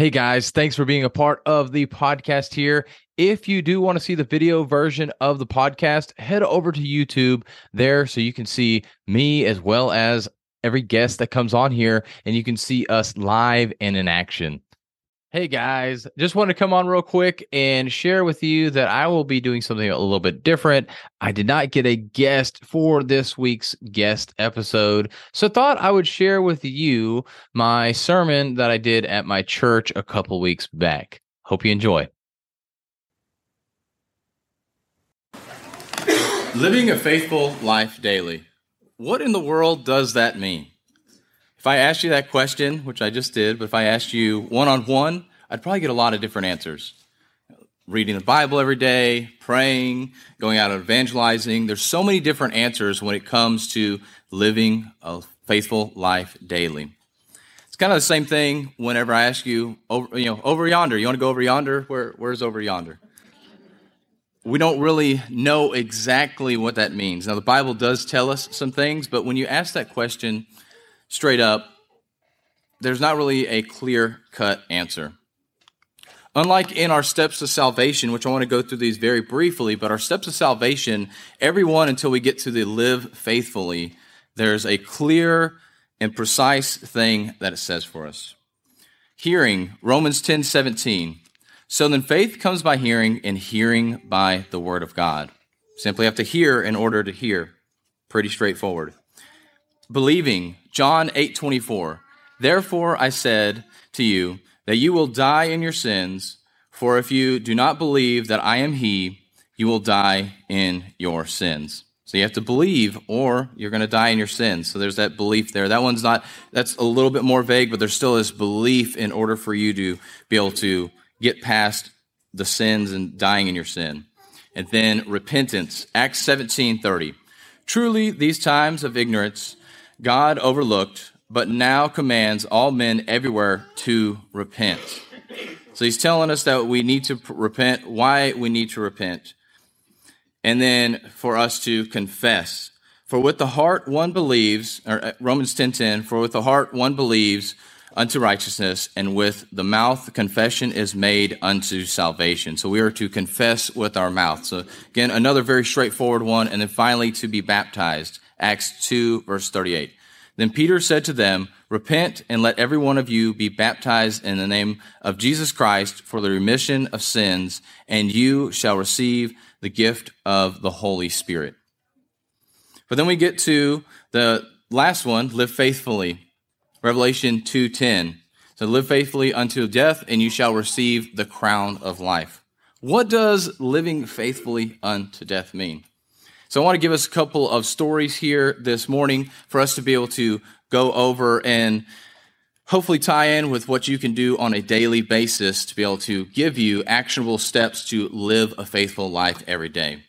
Hey guys, thanks for being a part of the podcast here. If you do want to see the video version of the podcast, head over to YouTube there so you can see me as well as every guest that comes on here and you can see us live and in action. Hey guys, just want to come on real quick and share with you that I will be doing something a little bit different. I did not get a guest for this week's guest episode, so thought I would share with you my sermon that I did at my church a couple weeks back. Hope you enjoy. Living a faithful life daily. What in the world does that mean? If I asked you that question, which I just did, but if I asked you one on one, I'd probably get a lot of different answers. Reading the Bible every day, praying, going out and evangelizing. There's so many different answers when it comes to living a faithful life daily. It's kind of the same thing whenever I ask you, over, you know, over yonder. You want to go over yonder? Where, where's over yonder? we don't really know exactly what that means. Now, the Bible does tell us some things, but when you ask that question, straight up, there's not really a clear cut answer. Unlike in our steps to salvation, which I want to go through these very briefly, but our steps to salvation, everyone until we get to the live faithfully, there's a clear and precise thing that it says for us. Hearing, Romans 10 17. So then faith comes by hearing, and hearing by the word of God. Simply have to hear in order to hear. Pretty straightforward. Believing, John 8 24. Therefore I said to you that you will die in your sins, for if you do not believe that I am He, you will die in your sins. So you have to believe, or you're going to die in your sins. So there's that belief there. That one's not, that's a little bit more vague, but there's still this belief in order for you to be able to get past the sins and dying in your sin. And then repentance, Acts 17 30. Truly, these times of ignorance God overlooked, but now commands all men everywhere to repent. So he's telling us that we need to repent, why we need to repent, and then for us to confess. For with the heart one believes, or uh, Romans 10:10, 10, 10, for with the heart one believes unto righteousness, and with the mouth confession is made unto salvation. So we are to confess with our mouth. So again, another very straightforward one, and then finally to be baptized. Acts 2, verse 38. Then Peter said to them, Repent and let every one of you be baptized in the name of Jesus Christ for the remission of sins, and you shall receive the gift of the Holy Spirit. But then we get to the last one, live faithfully. Revelation 2:10. So live faithfully unto death and you shall receive the crown of life. What does living faithfully unto death mean? So I want to give us a couple of stories here this morning for us to be able to go over and hopefully tie in with what you can do on a daily basis to be able to give you actionable steps to live a faithful life every day.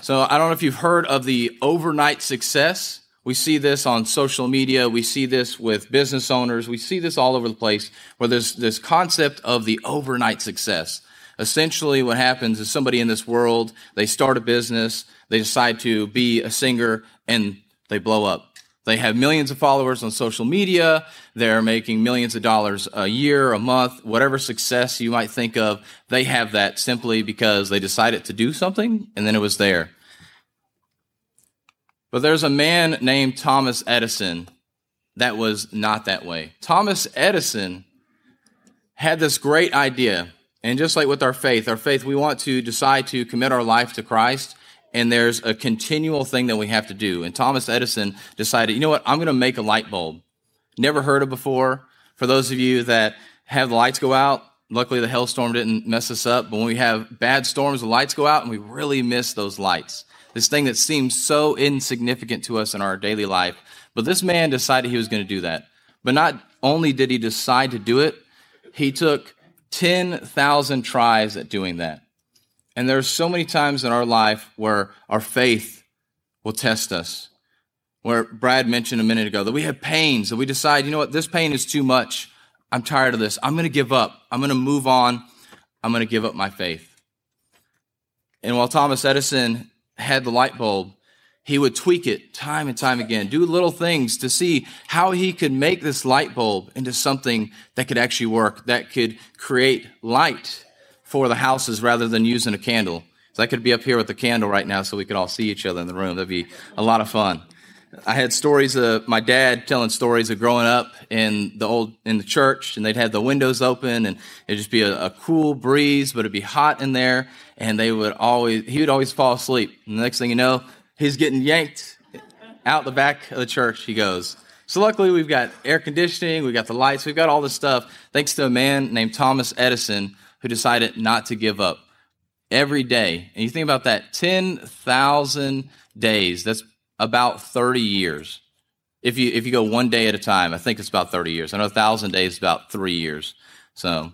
So I don't know if you've heard of the overnight success. We see this on social media. We see this with business owners. We see this all over the place where there's this concept of the overnight success. Essentially, what happens is somebody in this world, they start a business, they decide to be a singer, and they blow up. They have millions of followers on social media. They're making millions of dollars a year, a month, whatever success you might think of. They have that simply because they decided to do something and then it was there. But there's a man named Thomas Edison that was not that way. Thomas Edison had this great idea. And just like with our faith, our faith, we want to decide to commit our life to Christ. And there's a continual thing that we have to do. And Thomas Edison decided, you know what? I'm going to make a light bulb. Never heard of before. For those of you that have the lights go out, luckily the hailstorm didn't mess us up. But when we have bad storms, the lights go out and we really miss those lights. This thing that seems so insignificant to us in our daily life. But this man decided he was going to do that. But not only did he decide to do it, he took 10,000 tries at doing that. And there are so many times in our life where our faith will test us. Where Brad mentioned a minute ago that we have pains, that we decide, you know what, this pain is too much. I'm tired of this. I'm going to give up. I'm going to move on. I'm going to give up my faith. And while Thomas Edison had the light bulb, he would tweak it time and time again, do little things to see how he could make this light bulb into something that could actually work, that could create light for the houses rather than using a candle. So I could be up here with the candle right now so we could all see each other in the room. That'd be a lot of fun. I had stories of my dad telling stories of growing up in the old in the church, and they'd have the windows open, and it'd just be a, a, cool breeze, but it'd be hot in there, and they would always he would always fall asleep. And the next thing you know, he's getting yanked out the back of the church. He goes. So luckily, we've got air conditioning, we've got the lights, we've got all this stuff, thanks to a man named Thomas Edison who decided not to give up every day. And you think about that 10,000 days, that's about 30 years. If you, if you go one day at a time, I think it's about 30 years. I know 1,000 days is about three years. So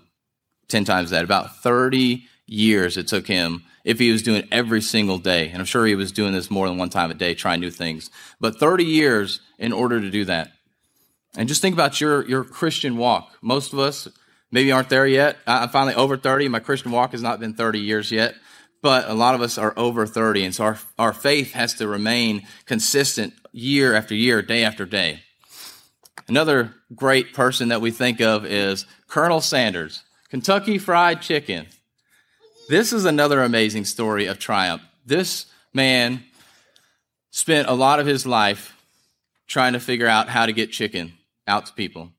10 times that, about 30 years it took him if he was doing every single day. And I'm sure he was doing this more than one time a day, trying new things. But 30 years in order to do that. And just think about your, your Christian walk. Most of us maybe aren't there yet. I'm finally over 30. My Christian walk has not been 30 years yet, but a lot of us are over 30. And so our, our faith has to remain consistent year after year, day after day. Another great person that we think of is Colonel Sanders, Kentucky Fried Chicken. This is another amazing story of triumph. This man spent a lot of his life trying to figure out how to get chicken out to people.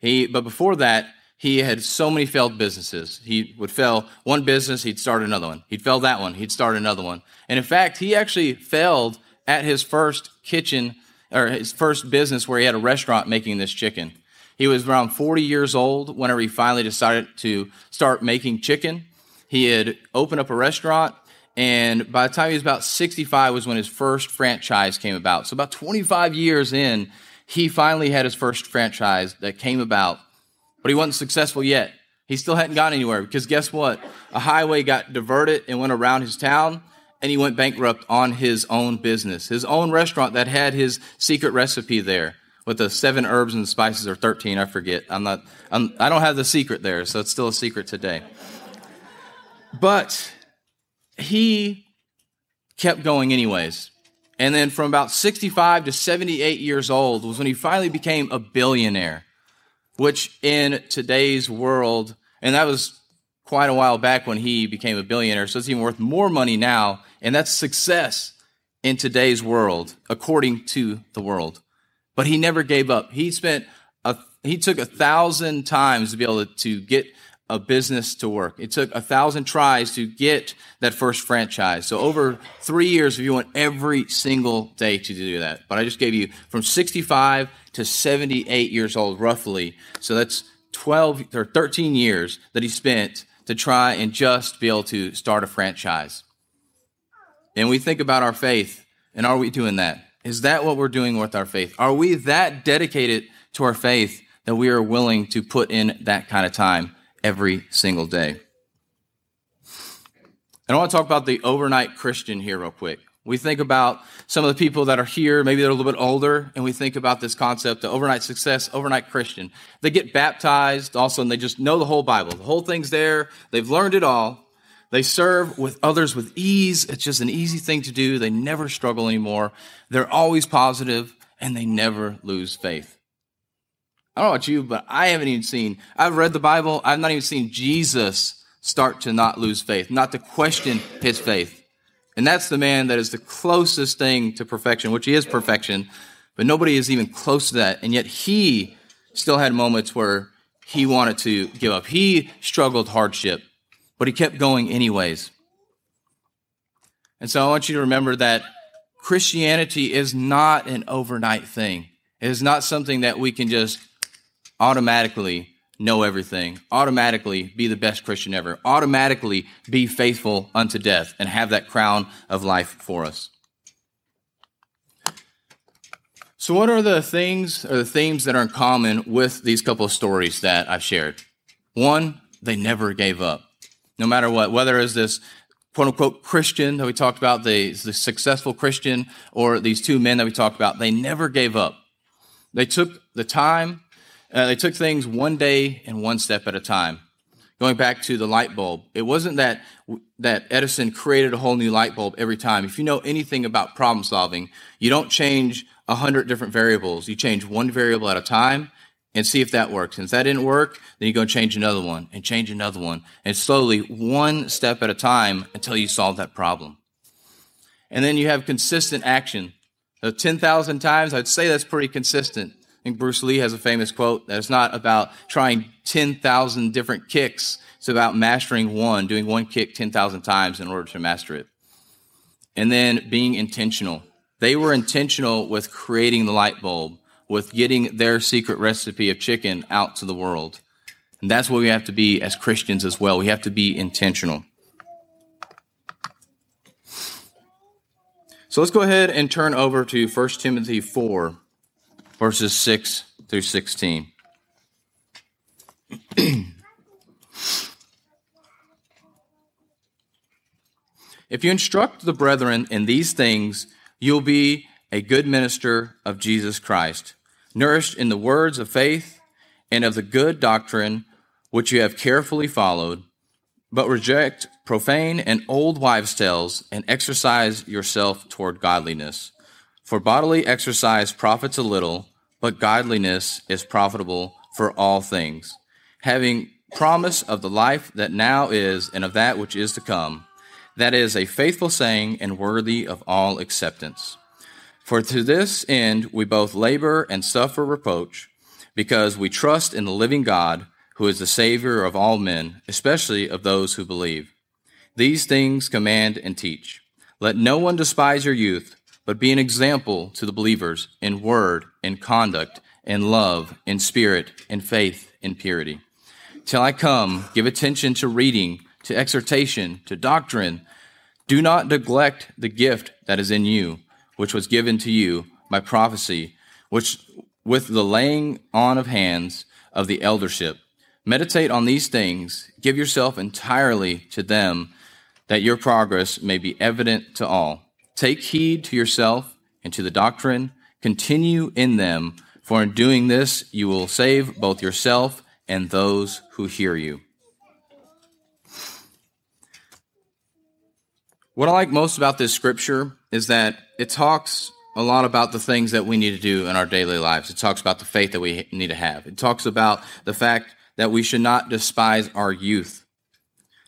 He, but before that, he had so many failed businesses. He would fail one business, he'd start another one. He'd fail that one, he'd start another one. And in fact, he actually failed at his first kitchen or his first business where he had a restaurant making this chicken. He was around 40 years old whenever he finally decided to start making chicken. He had opened up a restaurant, and by the time he was about 65 was when his first franchise came about. So about 25 years in, he finally had his first franchise that came about, but he wasn't successful yet. He still hadn't gone anywhere because guess what? A highway got diverted and went around his town, and he went bankrupt on his own business, his own restaurant that had his secret recipe there with the seven herbs and spices or 13 i forget i'm not I'm, i don't have the secret there so it's still a secret today but he kept going anyways. And then from about 65 to 78 years old was when he finally became a billionaire, which in today's world, and that was quite a while back when he became a billionaire, so it's even worth more money now, and that's success in today's world, according to the world. But he never gave up. He spent a, he took a thousand times to be able to, to get a business to work. It took a thousand tries to get that first franchise. So over three years, if you went every single day to do that. But I just gave you from 65 to 78 years old, roughly. So that's 12 or 13 years that he spent to try and just be able to start a franchise. And we think about our faith, and are we doing that? Is that what we're doing with our faith? Are we that dedicated to our faith that we are willing to put in that kind of time? Every single day. And I want to talk about the overnight Christian here, real quick. We think about some of the people that are here, maybe they're a little bit older, and we think about this concept of overnight success, overnight Christian. They get baptized also, and they just know the whole Bible. The whole thing's there. They've learned it all. They serve with others with ease. It's just an easy thing to do. They never struggle anymore. They're always positive, and they never lose faith. I don't know about you, but I haven't even seen, I've read the Bible, I've not even seen Jesus start to not lose faith, not to question his faith. And that's the man that is the closest thing to perfection, which he is perfection, but nobody is even close to that. And yet he still had moments where he wanted to give up. He struggled hardship, but he kept going anyways. And so I want you to remember that Christianity is not an overnight thing. It is not something that we can just automatically know everything, automatically be the best Christian ever, automatically be faithful unto death, and have that crown of life for us. So, what are the things or the themes that are in common with these couple of stories that I've shared? One, they never gave up. No matter what, whether it's this quote unquote Christian that we talked about, the, the successful Christian, or these two men that we talked about, they never gave up. They took the time uh, they took things one day and one step at a time. Going back to the light bulb, it wasn't that that Edison created a whole new light bulb every time. If you know anything about problem solving, you don't change a hundred different variables. You change one variable at a time and see if that works. And if that didn't work, then you go change another one and change another one, and slowly, one step at a time, until you solve that problem. And then you have consistent action. So 10,000 times, I'd say that's pretty consistent. I think Bruce Lee has a famous quote that it's not about trying 10,000 different kicks. It's about mastering one, doing one kick 10,000 times in order to master it. And then being intentional. They were intentional with creating the light bulb, with getting their secret recipe of chicken out to the world. And that's what we have to be as Christians as well. We have to be intentional. So let's go ahead and turn over to 1 Timothy 4, verses 6 through 16. if you instruct the brethren in these things, you'll be a good minister of Jesus Christ, nourished in the words of faith and of the good doctrine which you have carefully followed, but reject profane and old wives' tales and exercise yourself toward godliness. For bodily exercise profits a little, but godliness is profitable for all things, having promise of the life that now is and of that which is to come. That is a faithful saying and worthy of all acceptance. For to this end we both labor and suffer reproach, because we trust in the living God, who is the Savior of all men, especially of those who believe. These things command and teach. Let no one despise your youth, but be an example to the believers in word, in conduct, in love, in spirit, in faith, in purity. Till I come, give attention to reading, to exhortation, to doctrine. Do not neglect the gift that is in you which was given to you by prophecy, which with the laying on of hands of the eldership. Meditate on these things, give yourself entirely to them, that your progress may be evident to all. Take heed to yourself and to the doctrine, continue in them, for in doing this you will save both yourself and those who hear you. What I like most about this scripture is that it talks a lot about the things that we need to do in our daily lives. It talks about the faith that we need to have. It talks about the fact that we should not despise our youth.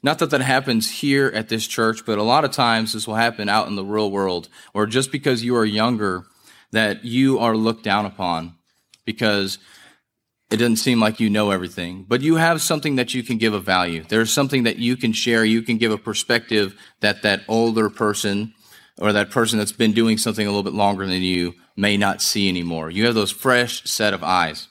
Not that that happens here at this church, but a lot of times this will happen out in the real world, or just because you are younger, that you are looked down upon because it doesn't seem like you know everything, but you have something that you can give a value. There's something that you can share. You can give a perspective that that older person or that person that's been doing something a little bit longer than you may not see anymore. You have those fresh set of eyes.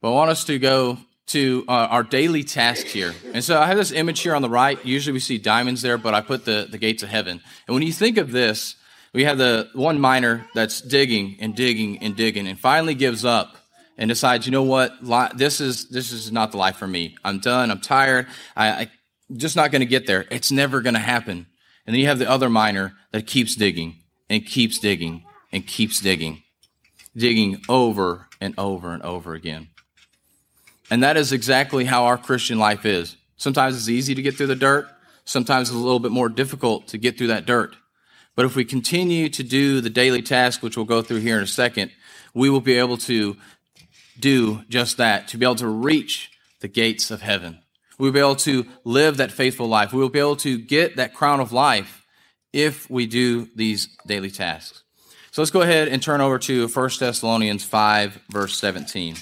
But I want us to go to uh, our daily task here. And so I have this image here on the right. Usually we see diamonds there, but I put the, the gates of heaven. And when you think of this, we have the one miner that's digging and digging and digging and finally gives up and decides, you know what, this is this is not the life for me. I'm done. I'm tired. I, am just not going to get there. It's never going to happen. And then you have the other miner that keeps digging and keeps digging and keeps digging, digging over and over and over again. And that is exactly how our Christian life is. Sometimes it's easy to get through the dirt. Sometimes it's a little bit more difficult to get through that dirt. But if we continue to do the daily task, which we'll go through here in a second, we will be able to do just that, to be able to reach the gates of heaven. We'll be able to live that faithful life. We will be able to get that crown of life if we do these daily tasks. So let's go ahead and turn over to 1 Thessalonians 5, verse 17.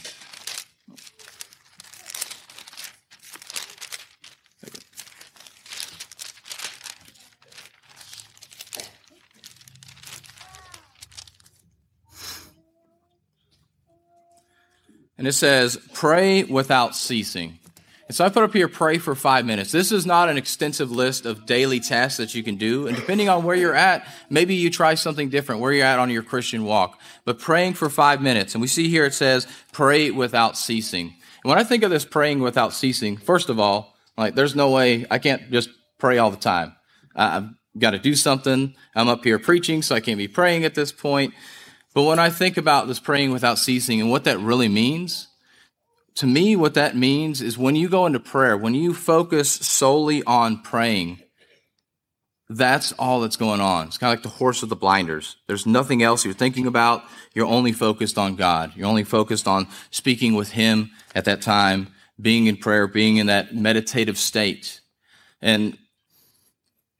And it says, pray without ceasing. And so I put up here, pray for five minutes. This is not an extensive list of daily tasks that you can do. And depending on where you're at, maybe you try something different, where you're at on your Christian walk. But praying for five minutes. And we see here it says, pray without ceasing. And when I think of this praying without ceasing, first of all, like there's no way I can't just pray all the time. I've got to do something. I'm up here preaching, so I can't be praying at this point. But when I think about this praying without ceasing and what that really means, to me, what that means is when you go into prayer, when you focus solely on praying, that's all that's going on. It's kind of like the horse with the blinders. There's nothing else you're thinking about. You're only focused on God. You're only focused on speaking with Him at that time, being in prayer, being in that meditative state. And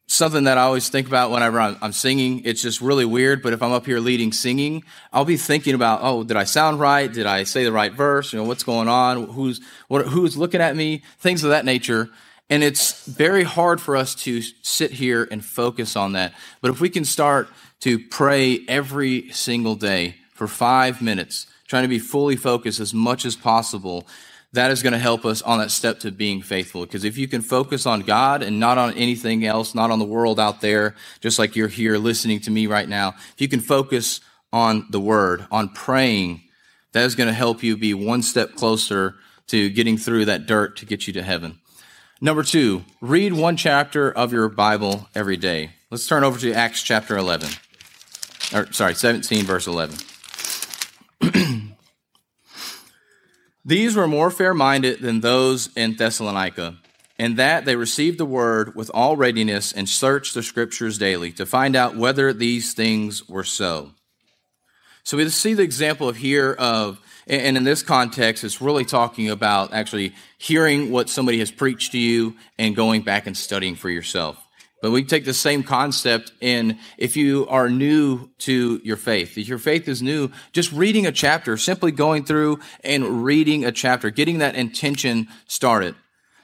something that I always think about whenever I'm, I'm, singing. It's just really weird, but if I'm up here leading singing, I'll be thinking about, oh, did I sound right? Did I say the right verse? You know, what's going on? Who's, what, who's looking at me? Things of that nature. And it's very hard for us to sit here and focus on that. But if we can start to pray every single day for five minutes, trying to be fully focused as much as possible, that is going to help us on that step to being faithful. Because if you can focus on God and not on anything else, not on the world out there, just like you're here listening to me right now, if you can focus on the Word, on praying, that is going to help you be one step closer to getting through that dirt to get you to heaven. Number two, read one chapter of your Bible every day. Let's turn over to Acts chapter 11. Or, sorry, 17, verse 11. These were more fair minded than those in Thessalonica, in that they received the word with all readiness and searched the scriptures daily to find out whether these things were so. So we see the example here of and in this context, it's really talking about actually hearing what somebody has preached to you and going back and studying for yourself. But we take the same concept in if you are new to your faith. If your faith is new, just reading a chapter, simply going through and reading a chapter, getting that intention started.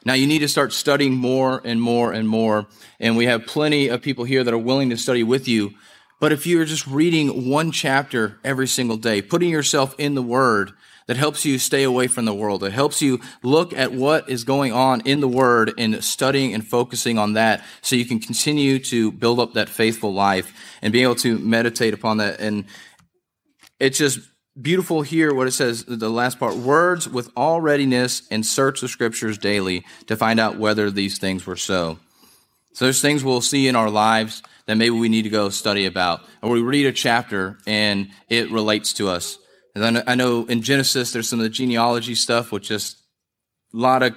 Now you need to start studying more and more and more. And we have plenty of people here that are willing to study with you. But if you're just reading one chapter every single day, putting yourself in the Word, that helps you stay away from the world. It helps you look at what is going on in the Word and studying and focusing on that so you can continue to build up that faithful life and be able to meditate upon that. And it's just beautiful here what it says, the last part words with all readiness and search the Scriptures daily to find out whether these things were so. So there's things we'll see in our lives that maybe we need to go study about. Or we read a chapter and it relates to us. And I know in Genesis, there's some of the genealogy stuff with just a lot of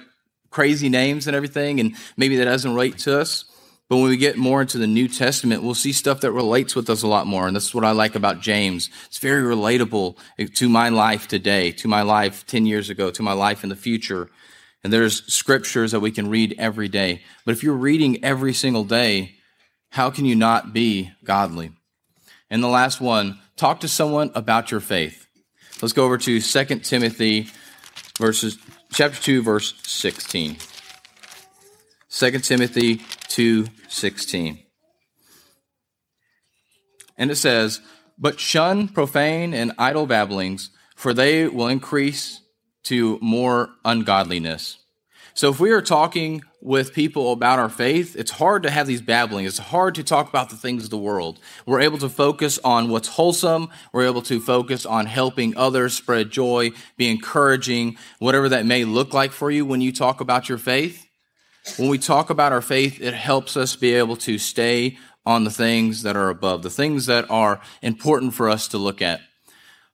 crazy names and everything, and maybe that doesn't relate to us. But when we get more into the New Testament, we'll see stuff that relates with us a lot more. And that's what I like about James. It's very relatable to my life today, to my life 10 years ago, to my life in the future. And there's scriptures that we can read every day. But if you're reading every single day, how can you not be godly? And the last one, talk to someone about your faith. Let's go over to 2 Timothy verses chapter 2 verse 16. 2 Timothy 2:16. And it says, "But shun profane and idle babblings, for they will increase to more ungodliness." So if we are talking with people about our faith, it's hard to have these babbling. It's hard to talk about the things of the world. We're able to focus on what's wholesome. We're able to focus on helping others spread joy, be encouraging, whatever that may look like for you when you talk about your faith. When we talk about our faith, it helps us be able to stay on the things that are above, the things that are important for us to look at.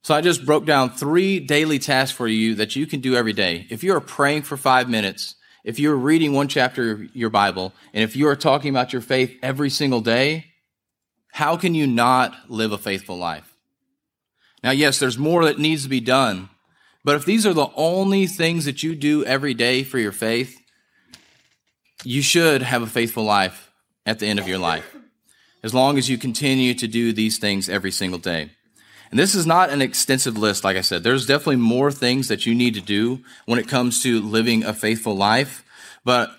So I just broke down three daily tasks for you that you can do every day. If you are praying for five minutes, if you're reading one chapter of your Bible, and if you are talking about your faith every single day, how can you not live a faithful life? Now, yes, there's more that needs to be done, but if these are the only things that you do every day for your faith, you should have a faithful life at the end of your life, as long as you continue to do these things every single day. And this is not an extensive list, like I said. There's definitely more things that you need to do when it comes to living a faithful life. But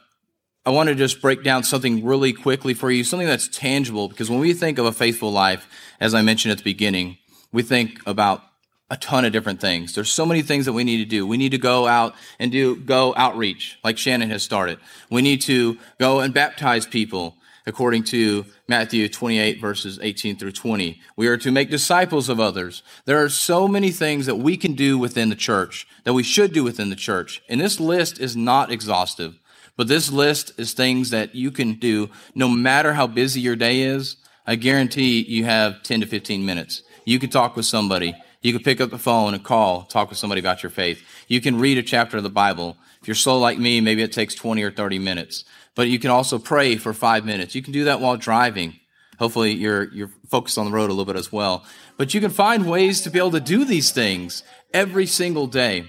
I want to just break down something really quickly for you, something that's tangible, because when we think of a faithful life, as I mentioned at the beginning, we think about a ton of different things. There's so many things that we need to do. We need to go out and do go outreach, like Shannon has started. We need to go and baptize people according to Matthew 28 verses 18 through 20. We are to make disciples of others. There are so many things that we can do within the church, that we should do within the church. And this list is not exhaustive, but this list is things that you can do no matter how busy your day is. I guarantee you have 10 to 15 minutes. you can talk with somebody. You can pick up the phone and call, talk with somebody about your faith. You can read a chapter of the Bible. If you're slow like me, maybe it takes 20 or 30 minutes. But you can also pray for five minutes. You can do that while driving. Hopefully you're, you're focused on the road a little bit as well. But you can find ways to be able to do these things every single day.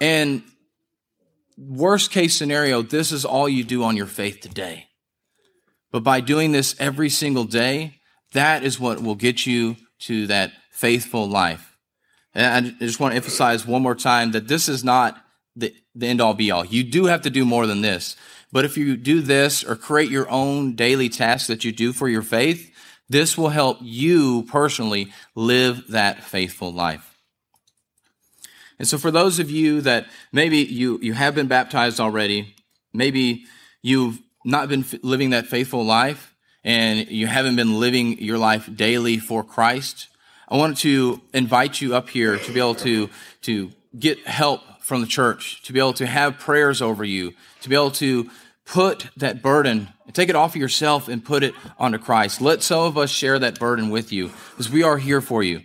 And worst case scenario, this is all you do on your faith today. But by doing this every single day, that is what will get you to that faithful life. And I just want to emphasize one more time that this is not the, the end all be all. You do have to do more than this. But if you do this or create your own daily tasks that you do for your faith, this will help you personally live that faithful life. And so for those of you that maybe you, you have been baptized already, maybe you've not been living that faithful life and you haven't been living your life daily for Christ, I wanted to invite you up here to be able to, to get help from the church, to be able to have prayers over you, to be able to put that burden, take it off of yourself and put it onto Christ. Let some of us share that burden with you because we are here for you.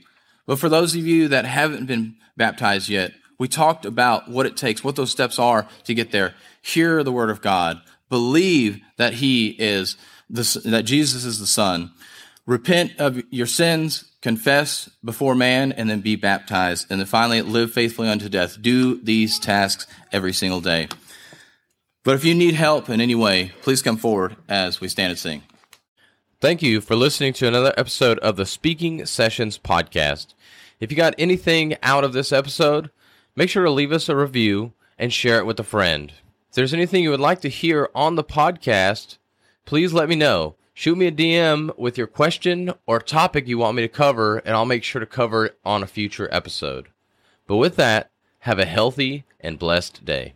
But for those of you that haven't been baptized yet, we talked about what it takes, what those steps are to get there. Hear the word of God. Believe that He is the, that Jesus is the Son. Repent of your sins, confess before man, and then be baptized. And then finally, live faithfully unto death. Do these tasks every single day. But if you need help in any way, please come forward as we stand and sing. Thank you for listening to another episode of the Speaking Sessions podcast. If you got anything out of this episode, make sure to leave us a review and share it with a friend. If there's anything you would like to hear on the podcast, please let me know. Shoot me a DM with your question or topic you want me to cover, and I'll make sure to cover it on a future episode. But with that, have a healthy and blessed day.